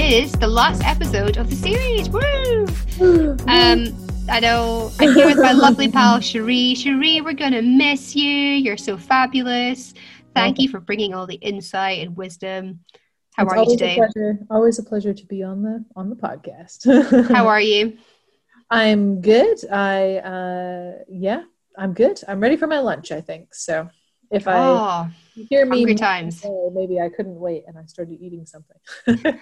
is the last episode of the series. Woo! Um, I know I'm here with my lovely pal Cherie. Cherie, we're gonna miss you. You're so fabulous. Thank you for bringing all the insight and wisdom. How it's are you always today? A pleasure, always a pleasure to be on the on the podcast. How are you? I'm good. I uh yeah, I'm good. I'm ready for my lunch, I think. So if I Oh, you hear me hungry times. maybe I couldn't wait and I started eating something.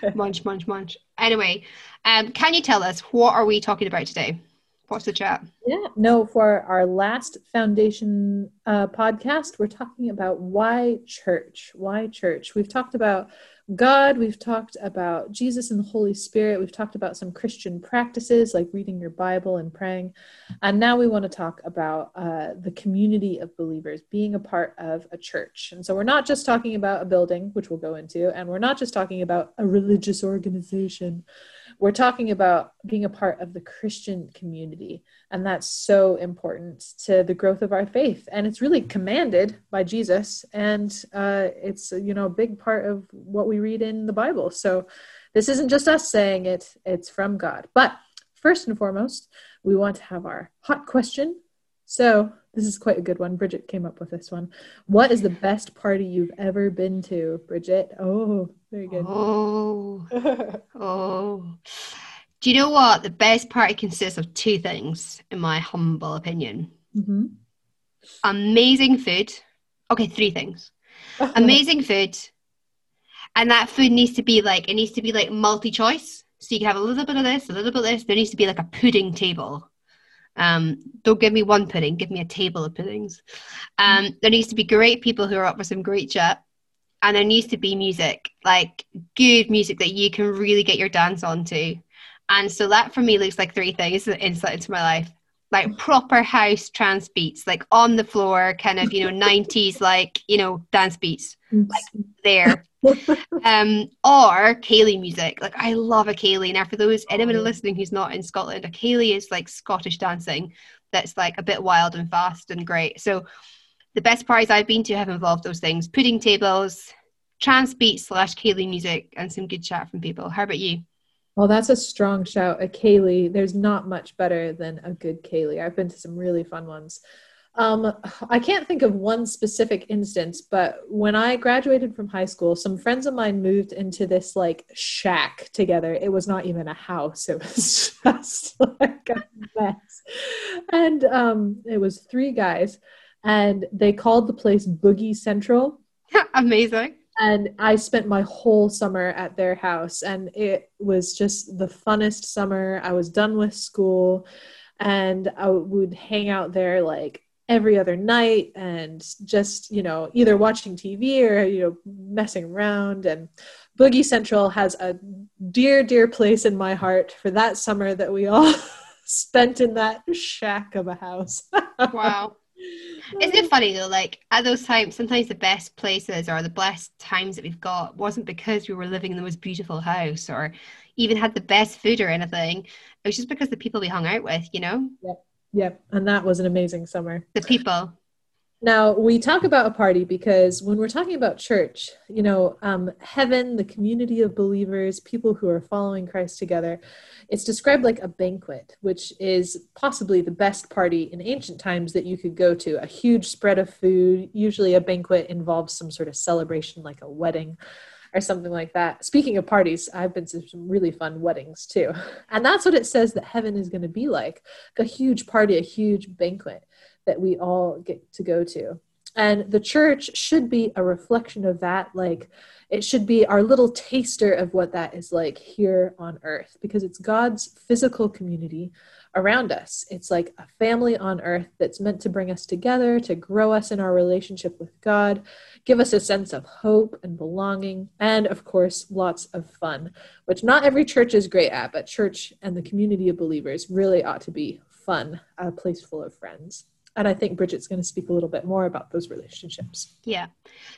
munch, munch, munch. Anyway, um, can you tell us what are we talking about today? What's the chat? yeah, no, for our last foundation uh, podcast, we're talking about why church. Why church? We've talked about God, we've talked about Jesus and the Holy Spirit, we've talked about some Christian practices like reading your Bible and praying. And now we want to talk about uh, the community of believers, being a part of a church. And so we're not just talking about a building, which we'll go into, and we're not just talking about a religious organization. We're talking about being a part of the Christian community. And that's so important to the growth of our faith. And it's really commanded by Jesus. And uh, it's, you know, a big part of what we read in the Bible. So this isn't just us saying it, it's from God. But first and foremost, we want to have our hot question. So this is quite a good one. Bridget came up with this one. What is the best party you've ever been to, Bridget? Oh, very good. Oh, oh. Do you know what? The best party consists of two things, in my humble opinion. hmm Amazing food. Okay, three things. Amazing food. And that food needs to be like, it needs to be like multi choice. So you can have a little bit of this, a little bit of this. There needs to be like a pudding table. Um, don't give me one pudding, give me a table of puddings. Um, there needs to be great people who are up for some great chat. And there needs to be music, like good music that you can really get your dance onto. And so that for me looks like three things that insight into my life. Like proper house trance beats, like on the floor, kind of, you know, 90s, like, you know, dance beats like there. um, or ceilidh music. Like I love a ceilidh. Now for those anyone listening who's not in Scotland, a ceilidh is like Scottish dancing that's like a bit wild and fast and great. So the best parties I've been to have involved those things: pudding tables, trance beat slash ceilidh music, and some good chat from people. How about you? Well, that's a strong shout. A ceilidh. There's not much better than a good ceilidh. I've been to some really fun ones. Um, I can't think of one specific instance, but when I graduated from high school, some friends of mine moved into this like shack together. It was not even a house, it was just like a mess. And um, it was three guys, and they called the place Boogie Central Amazing. and I spent my whole summer at their house, and it was just the funnest summer. I was done with school, and I would hang out there like every other night and just you know either watching tv or you know messing around and boogie central has a dear dear place in my heart for that summer that we all spent in that shack of a house Wow. Isn't it funny though? Like at those times, sometimes the best places or the best times that we've got wasn't because we were living in the most beautiful house or even had the best food or anything. It was just because the people we hung out with, you know, yep and that was an amazing summer the people. Now, we talk about a party because when we're talking about church, you know, um, heaven, the community of believers, people who are following Christ together, it's described like a banquet, which is possibly the best party in ancient times that you could go to. A huge spread of food. Usually, a banquet involves some sort of celebration, like a wedding or something like that. Speaking of parties, I've been to some really fun weddings too. And that's what it says that heaven is going to be like a huge party, a huge banquet that we all get to go to. And the church should be a reflection of that. Like, it should be our little taster of what that is like here on earth because it's God's physical community around us. It's like a family on earth that's meant to bring us together, to grow us in our relationship with God, give us a sense of hope and belonging, and of course, lots of fun, which not every church is great at, but church and the community of believers really ought to be fun, a place full of friends. And I think Bridget's going to speak a little bit more about those relationships. Yeah.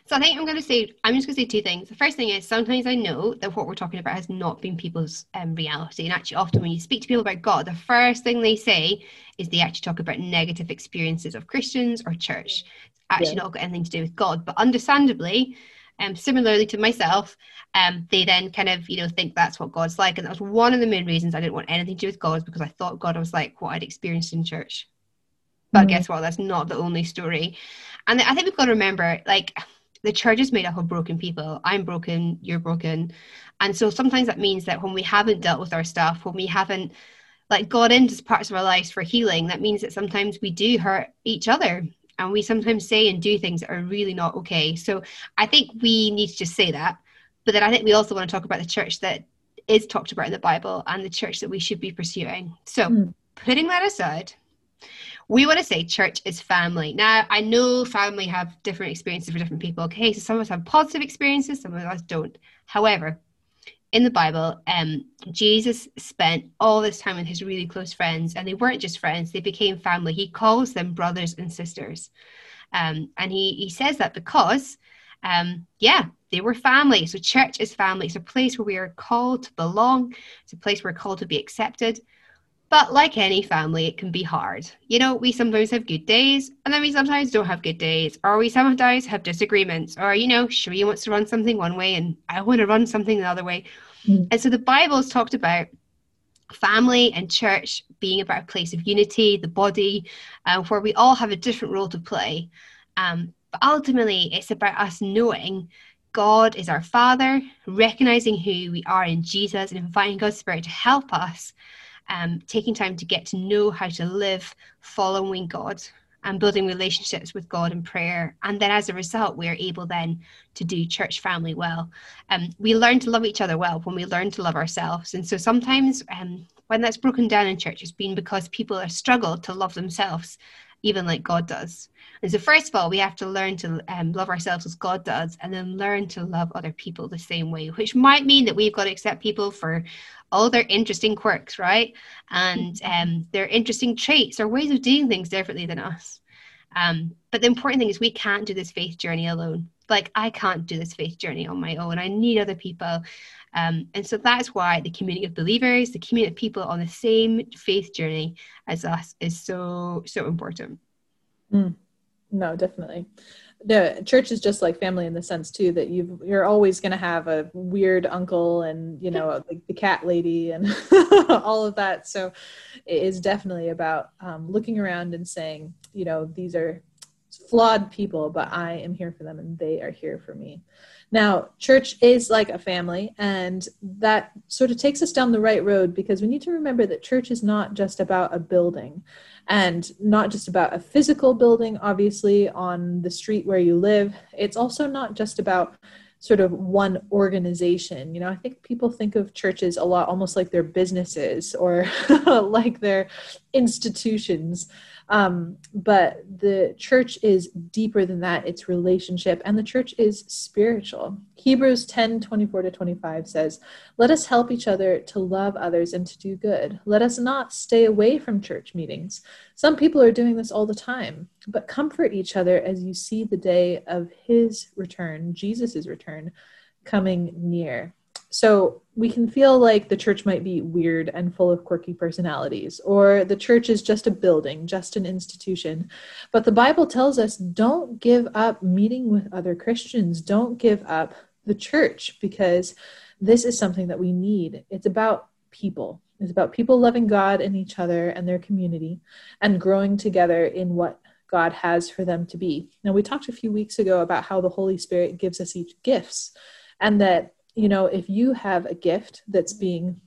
So I think I'm going to say, I'm just going to say two things. The first thing is sometimes I know that what we're talking about has not been people's um, reality. And actually, often when you speak to people about God, the first thing they say is they actually talk about negative experiences of Christians or church. It's actually Yeah. not got anything to do with God. But understandably, um, similarly to myself, um, they then kind of, you know, think that's what God's like. And that was one of the main reasons I didn't want anything to do with God because I thought God was like what I'd experienced in church. But mm. guess what? That's not the only story. And I think we've got to remember, like, the church is made up of broken people. I'm broken, you're broken. And so sometimes that means that when we haven't dealt with our stuff, when we haven't like got into parts of our lives for healing, that means that sometimes we do hurt each other and we sometimes say and do things that are really not okay. So I think we need to just say that. But then I think we also want to talk about the church that is talked about in the Bible and the church that we should be pursuing. So mm. putting that aside, we want to say church is family. Now, I know family have different experiences for different people. Okay, so some of us have positive experiences, some of us don't. However, in the Bible, um, Jesus spent all this time with his really close friends, and they weren't just friends, they became family. He calls them brothers and sisters. Um, and he, he says that because, um, yeah, they were family. So, church is family. It's a place where we are called to belong, it's a place where we're called to be accepted. But like any family, it can be hard. You know, we sometimes have good days, and then we sometimes don't have good days, or we sometimes have disagreements, or, you know, Cherie wants to run something one way and I want to run something the other way. Mm. And so the Bible has talked about family and church being about a place of unity, the body, uh, where we all have a different role to play. Um, but ultimately, it's about us knowing God is our Father, recognizing who we are in Jesus, and inviting God's Spirit to help us um, taking time to get to know how to live following God and building relationships with God in prayer. And then as a result, we are able then to do church family well. Um, we learn to love each other well when we learn to love ourselves. And so sometimes um, when that's broken down in church, it's been because people have struggled to love themselves, even like God does. And so, first of all, we have to learn to um, love ourselves as God does, and then learn to love other people the same way, which might mean that we've got to accept people for all their interesting quirks, right? And um, their interesting traits or ways of doing things differently than us. Um, but the important thing is we can't do this faith journey alone. Like I can't do this faith journey on my own. I need other people. Um, and so that's why the community of believers, the community of people on the same faith journey as us is so, so important. Mm. No, definitely the church is just like family in the sense too that you you're always going to have a weird uncle and you know like the cat lady and all of that so it is definitely about um, looking around and saying you know these are flawed people but i am here for them and they are here for me now church is like a family and that sort of takes us down the right road because we need to remember that church is not just about a building and not just about a physical building, obviously, on the street where you live. It's also not just about sort of one organization. You know, I think people think of churches a lot almost like they're businesses or like they're institutions. Um, but the church is deeper than that. It's relationship, and the church is spiritual. Hebrews 10 24 to 25 says, Let us help each other to love others and to do good. Let us not stay away from church meetings. Some people are doing this all the time, but comfort each other as you see the day of his return, Jesus' return, coming near. So we can feel like the church might be weird and full of quirky personalities, or the church is just a building, just an institution. But the Bible tells us don't give up meeting with other Christians, don't give up the church, because this is something that we need. It's about people. It's about people loving God and each other and their community and growing together in what God has for them to be. Now, we talked a few weeks ago about how the Holy Spirit gives us each gifts and that you know, if you have a gift that's being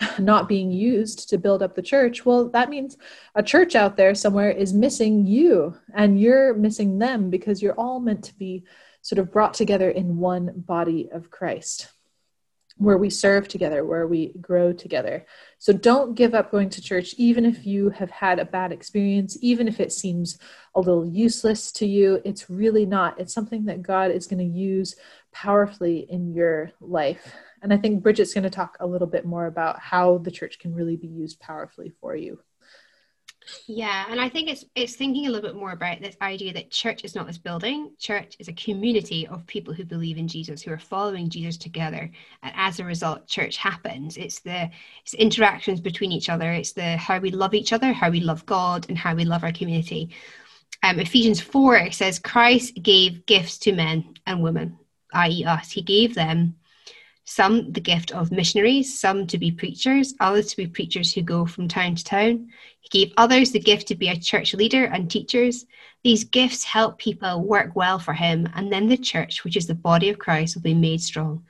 not being used to build up the church, well, that means a church out there somewhere is missing you and you're missing them because you're all meant to be sort of brought together in one body of Christ where we serve together, where we grow together. So don't give up going to church, even if you have had a bad experience, even if it seems a little useless to you. It's really not. It's something that God is going to use powerfully in your life. And I think Bridget's going to talk a little bit more about how the church can really be used powerfully for you. Yeah, and I think it's it's thinking a little bit more about this idea that church is not this building. Church is a community of people who believe in Jesus, who are following Jesus together, and as a result, church happens. It's the it's interactions between each other. It's the how we love each other, how we love God, and how we love our community. Um, Ephesians four says Christ gave gifts to men and women i.e., us, he gave them some the gift of missionaries, some to be preachers, others to be preachers who go from town to town. He gave others the gift to be a church leader and teachers. These gifts help people work well for him, and then the church, which is the body of Christ, will be made strong.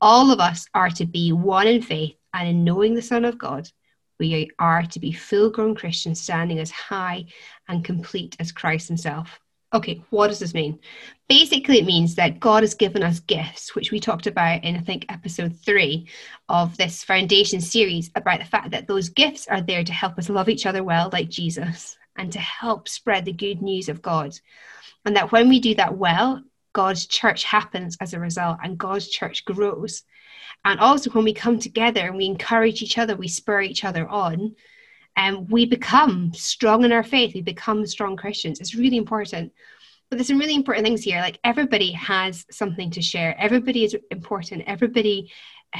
All of us are to be one in faith and in knowing the Son of God. We are to be full grown Christians standing as high and complete as Christ Himself. Okay, what does this mean? Basically, it means that God has given us gifts, which we talked about in, I think, episode three of this foundation series about the fact that those gifts are there to help us love each other well, like Jesus, and to help spread the good news of God. And that when we do that well, God's church happens as a result, and God's church grows. And also, when we come together and we encourage each other, we spur each other on, and we become strong in our faith. We become strong christians. It's really important. But there's some really important things here. Like everybody has something to share. Everybody is important. Everybody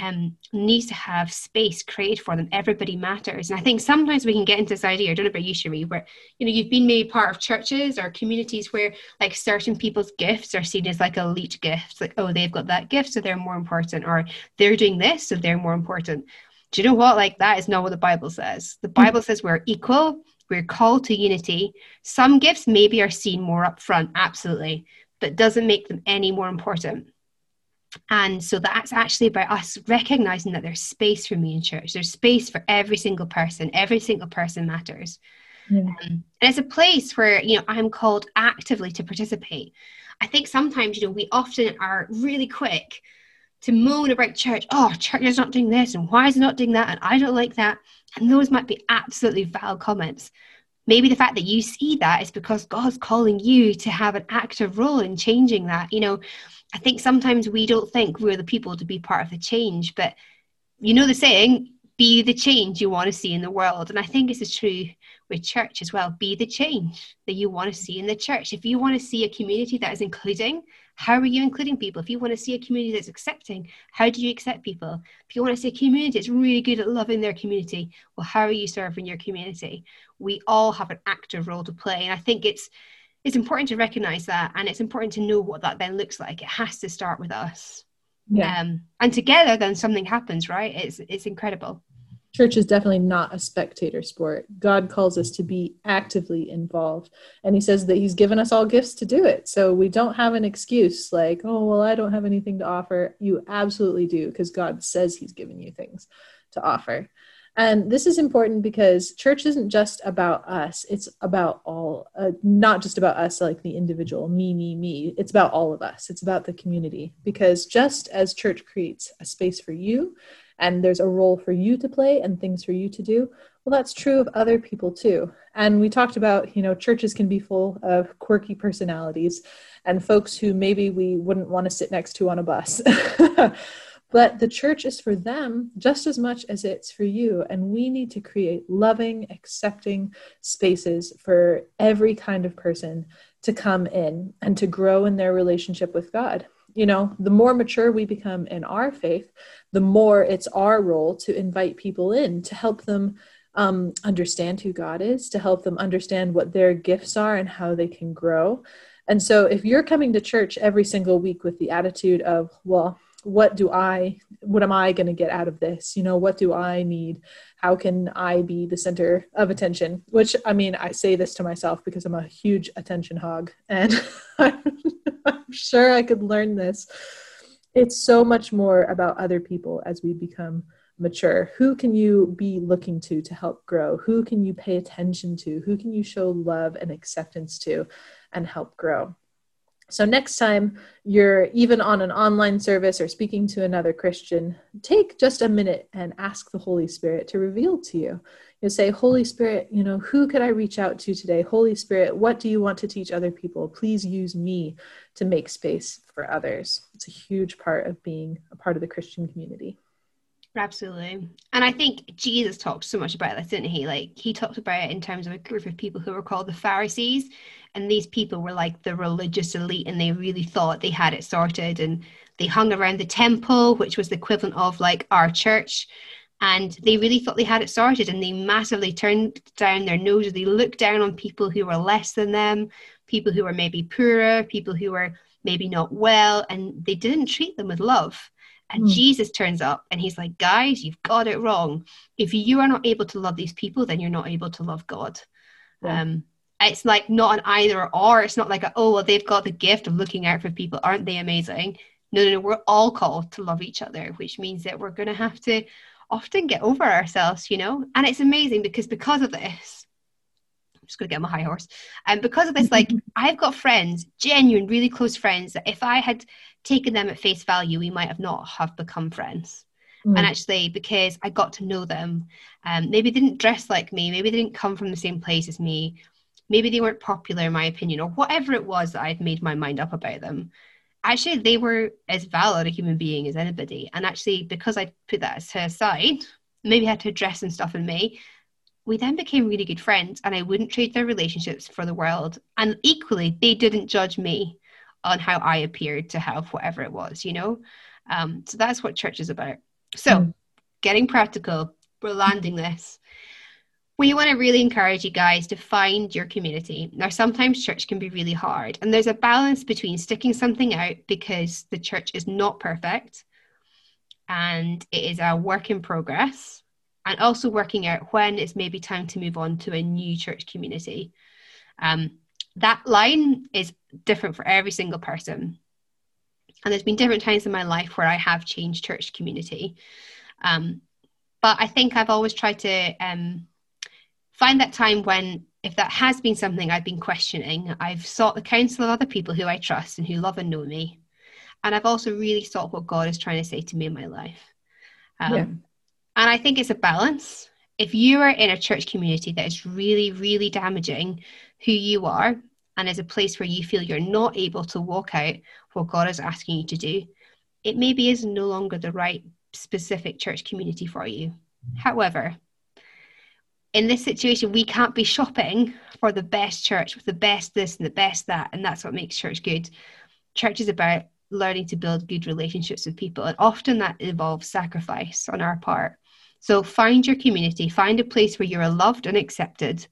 um, needs to have space created for them. Everybody matters. And i think sometimes we can get into this idea i don't know about you Cherie, where you know you've been made part of churches or communities where like certain people's gifts are seen as like elite gifts. Like oh they've got that gift so they're more important. Or they're doing this so they're more important do you know what? Like, that is not what the Bible says. The hmm. Bible says we're equal, we're called to unity. Some gifts maybe are seen more up front, absolutely, but doesn't make them any more important. And so that's actually about us recognizing that there's space for me in church. There's space for every single person. Every single person matters. Yeah. Um, and it's a place where, you know, I'm called actively to participate. I think sometimes, you know, we often are really quick to moan about church. Oh, church is not doing this, and why is it not doing that? And I don't like that. And those might be absolutely valid comments. Maybe the fact that you see that is because God's calling you to have an active role in changing that. You know, I think sometimes we don't think we're the people to be part of the change, but you know the saying, be the change you want to see in the world. And I think this is true with church as well. Be the change that you want to see in the church. If you want to see a community that is including, how are you including people? If you want to see a community that's accepting, how do you accept people? If you want to see a community that's really good at loving their community, well, how are you serving your community? We all have an active role to play. And I think it's it's important to recognize that and it's important to know what that then looks like. It has to start with us. Yeah. Um, and together then something happens, right? It's it's incredible church is definitely not a spectator sport. God calls us to be actively involved. And he says that he's given us all gifts to do it. So we don't have an excuse like, oh, well, I don't have anything to offer. You absolutely do because God says he's given you things to offer. And this is important because church isn't just about us, it's about all, uh, not just about us, like the individual, me, me, me. It's about all of us, it's about the community. Because just as church creates a space for you, and there's a role for you to play and things for you to do well that's true of other people too. And we talked about you know churches can be full of quirky personalities and folks who maybe we wouldn't want to sit next to on a bus. But the church is for them just as much as it's for you. And we need to create loving accepting spaces for every kind of person to come in and to grow in their relationship with god you know the more mature we become in our faith the more it's our role to invite people in to help them um, understand who god is to help them understand what their gifts are and how they can grow. And so if you're coming to church every single week with the attitude of well what do i what am i going to get out of this? You know what do i need? How can i be the center of attention? Which i mean i say this to myself because i'm a huge attention hog and i'm sure i could learn this. It's so much more about other people as we become mature. Who can you be looking to to help grow? Who can you pay attention to? Who can you show love and acceptance to and help grow so, next time you're even on an online service or speaking to another Christian, take just a minute and ask the Holy Spirit to reveal to you. You say, Holy Spirit, you know, who could I reach out to today? Holy Spirit, what do you want to teach other people? Please use me to make space for others. It's a huge part of being a part of the Christian community. Absolutely. And I think Jesus talked so much about this, didn't he? Like he talked about it in terms of a group of people who were called the Pharisees. And these people were like the religious elite and they really thought they had it sorted. And they hung around the temple, which was the equivalent of like our church. And they really thought they had it sorted and they massively turned down their noses. They looked down on people who were less than them, people who were maybe poorer, people who were maybe not well, and they didn't treat them with love. And mm. Jesus turns up and he's like, guys, you've got it wrong. If you are not able to love these people, then you're not able to love God. Yeah. Um, it's like not an either or. It's not like, a, oh, well, they've got the gift of looking out for people. Aren't they amazing? No, no, no. We're all called to love each other, which means that we're going to have to often get over ourselves, you know? And it's amazing because because of this, just going to get my high horse. And because of this, like, I've got friends, genuine, really close friends, that if I had taken them at face value, we might have not have become friends. Mm. And actually, because I got to know them, um, maybe they didn't dress like me, maybe they didn't come from the same place as me, maybe they weren't popular in my opinion, or whatever it was that I'd made my mind up about them actually they were as valid a human being as anybody and actually because i put that to aside maybe I had to address some stuff in me we then became really good friends and i wouldn't trade their relationships for the world and equally they didn't judge me on how i appeared to have whatever it was you know um, so that's what church is about so mm. getting practical we're landing this we want to really encourage you guys to find your community. Now, sometimes church can be really hard, and there's a balance between sticking something out because the church is not perfect and it is a work in progress, and also working out when it's maybe time to move on to a new church community. Um, that line is different for every single person. And there's been different times in my life where I have changed church community. Um, but I think I've always tried to um, find that time when if that has been something I've been questioning, I've sought the counsel of other people who I trust and who love and know me. And I've also really sought what God is trying to say to me in my life. Um, yeah. And I think it's a balance. If you are in a church community that is really, really damaging who you are and is a place where you feel you're not able to walk out what God is asking you to do, it maybe is no longer the right specific church community for you. Mm-hmm. However, in this situation, we can't be shopping for the best church with the best this and the best that, and that's what makes church good. Church is about learning to build good relationships with people, and often that involves sacrifice on our part. So find your community, find a place where you're loved and accepted,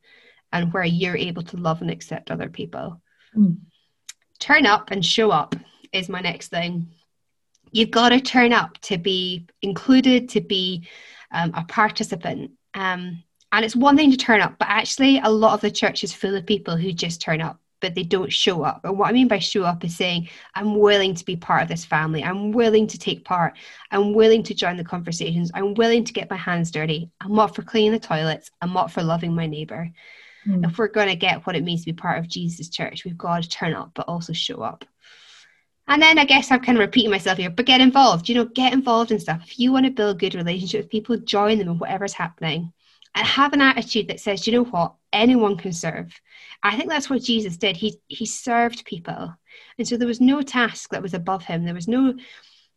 and where you're able to love and accept other people. Mm. Turn up and show up is my next thing. You've got to turn up to be included, to be um, a participant. Um, and it's one thing to turn up, but actually, a lot of the church is full of people who just turn up, but they don't show up. And what I mean by show up is saying, I'm willing to be part of this family. I'm willing to take part. I'm willing to join the conversations. I'm willing to get my hands dirty. I'm up for cleaning the toilets. I'm up for loving my neighbor. Mm. If we're going to get what it means to be part of Jesus' church, we've got to turn up, but also show up. And then I guess I'm kind of repeating myself here, but get involved. You know, get involved in stuff. If you want to build good relationships with people, join them in whatever's happening and have an attitude that says, you know what, anyone can serve. I think that's what Jesus did. He he served people. And so there was no task that was above him. There was no,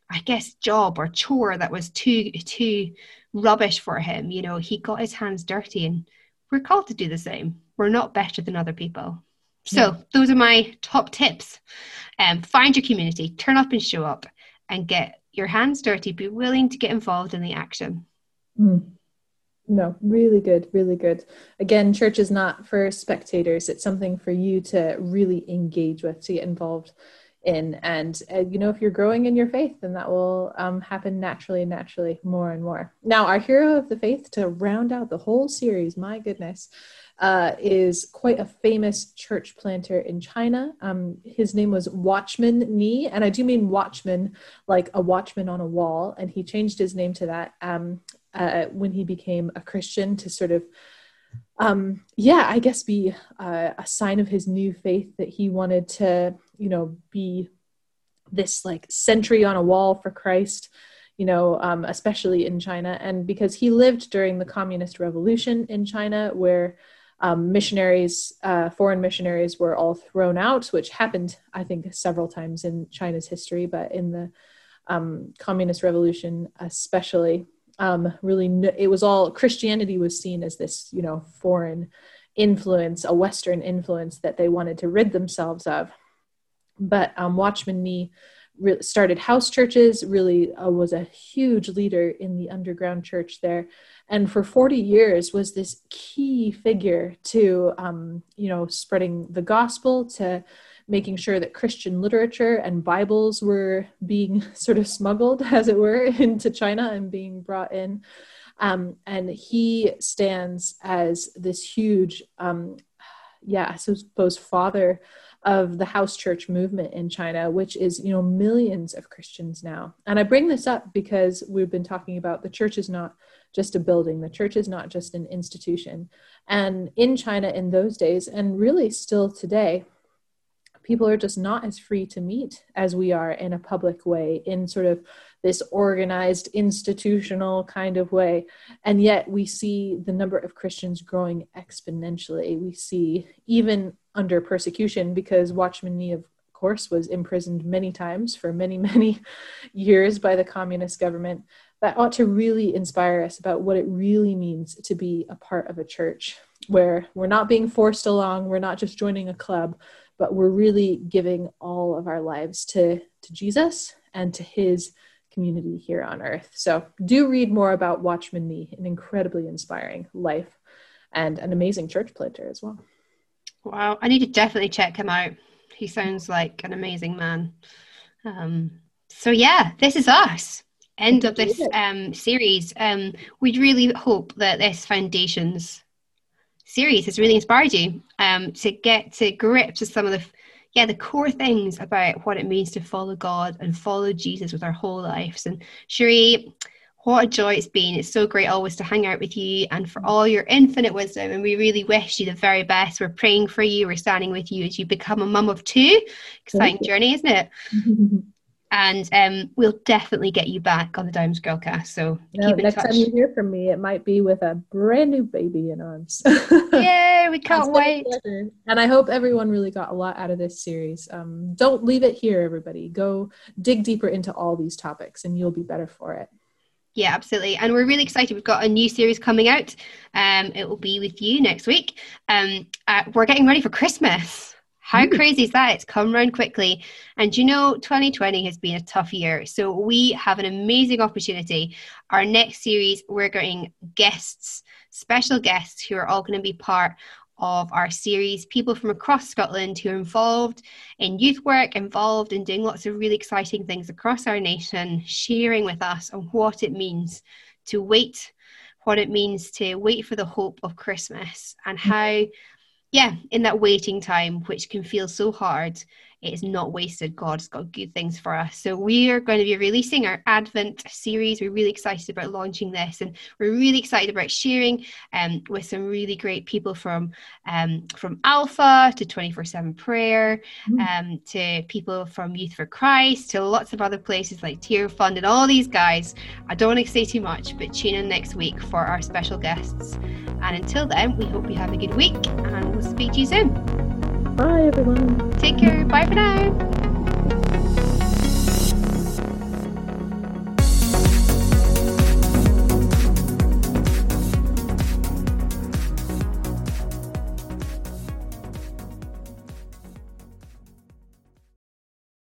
I guess, job or chore that was too too rubbish for him. You know, he got his hands dirty and we're called to do the same. We're not better than other people. So yeah. those are my top tips. Um, find your community, turn up and show up, and get your hands dirty. Be willing to get involved in the action. Mm. No, really good, really good. Again, church is not for spectators. It's something for you to really engage with, to get involved in. And, uh, you know, if you're growing in your faith, then that will um, happen naturally, naturally, more and more. Now, our hero of the faith, to round out the whole series, my goodness, uh, is quite a famous church planter in China. Um, his name was Watchman Nee, and I do mean watchman, like a watchman on a wall, and he changed his name to that um, uh, when he became a Christian to sort of, um, yeah, I guess be uh, a sign of his new faith that he wanted to, you know, be this like sentry on a wall for Christ, you know, um, especially in China. And because he lived during the communist revolution in China, where um, missionaries, uh, foreign missionaries, were all thrown out, which happened, I think, several times in China's history, but in the um, communist revolution, especially, um, really it was all christianity was seen as this you know foreign influence a western influence that they wanted to rid themselves of. But um, watchman nee re- started house churches really uh, was a huge leader in the underground church there. And for 40 years was this key figure to um, you know spreading the gospel to making sure that Christian literature and Bibles were being sort of smuggled, as it were, into China and being brought in. Um, and he stands as this huge, um, yeah, I suppose, father of the house church movement in China, which is, you know, millions of Christians now. And I bring this up because we've been talking about the church is not just a building, the church is not just an institution. And in China in those days, and really still today, people are just not as free to meet as we are in a public way, in sort of this organized institutional kind of way. And yet we see the number of Christians growing exponentially. We see even under persecution, because Watchman Nee, of course, was imprisoned many times for many, many years by the communist government. That ought to really inspire us about what it really means to be a part of a church where we're not being forced along, we're not just joining a club, but we're really giving all of our lives to, to Jesus and to his community here on earth. So do read more about Watchman Nee, an incredibly inspiring life and an amazing church planter as well. Wow, I need to definitely check him out. He sounds like an amazing man. Um, so yeah, this is us. End of this um, series. Um, we'd really hope that this foundations series has really inspired you um, to get to grips with some of the yeah the core things about what it means to follow God and follow Jesus with our whole lives. And Cherie, what a joy it's been. It's so great always to hang out with you and for all your infinite wisdom. And we really wish you the very best. We're praying for you. We're standing with you as you become a mum of two. Exciting journey, isn't it? and um, we'll definitely get you back on the Downs Girlcast. So no, next touch. time you hear from me, it might be with a brand new baby in arms. yeah, we can't wait. And I hope everyone really got a lot out of this series. Um, don't leave it here, everybody. Go dig deeper into all these topics, and you'll be better for it. Yeah, absolutely. And we're really excited. We've got a new series coming out. Um, it will be with you next week. Um, uh, we're getting ready for Christmas. How mm. crazy is that? It's come around quickly. And you know, 2020 has been a tough year. So we have an amazing opportunity. Our next series, we're getting guests, special guests who are all going to be part of our series. People from across Scotland who are involved in youth work, involved in doing lots of really exciting things across our nation, sharing with us on what it means to wait, what it means to wait for the hope of Christmas, and mm. how yeah, in that waiting time, which can feel so hard, it is not wasted. God's got good things for us. So we are going to be releasing our Advent series. We're really excited about launching this, and we're really excited about sharing um, with some really great people from um, from Alpha to twenty four seven prayer, mm. um, to people from Youth for Christ, to lots of other places like Tearfund and all these guys. I don't want to say too much, but tune in next week for our special guests. And until then, we hope you have a good week, and we'll speak to you soon. Bye, everyone. Take care. Bye for now.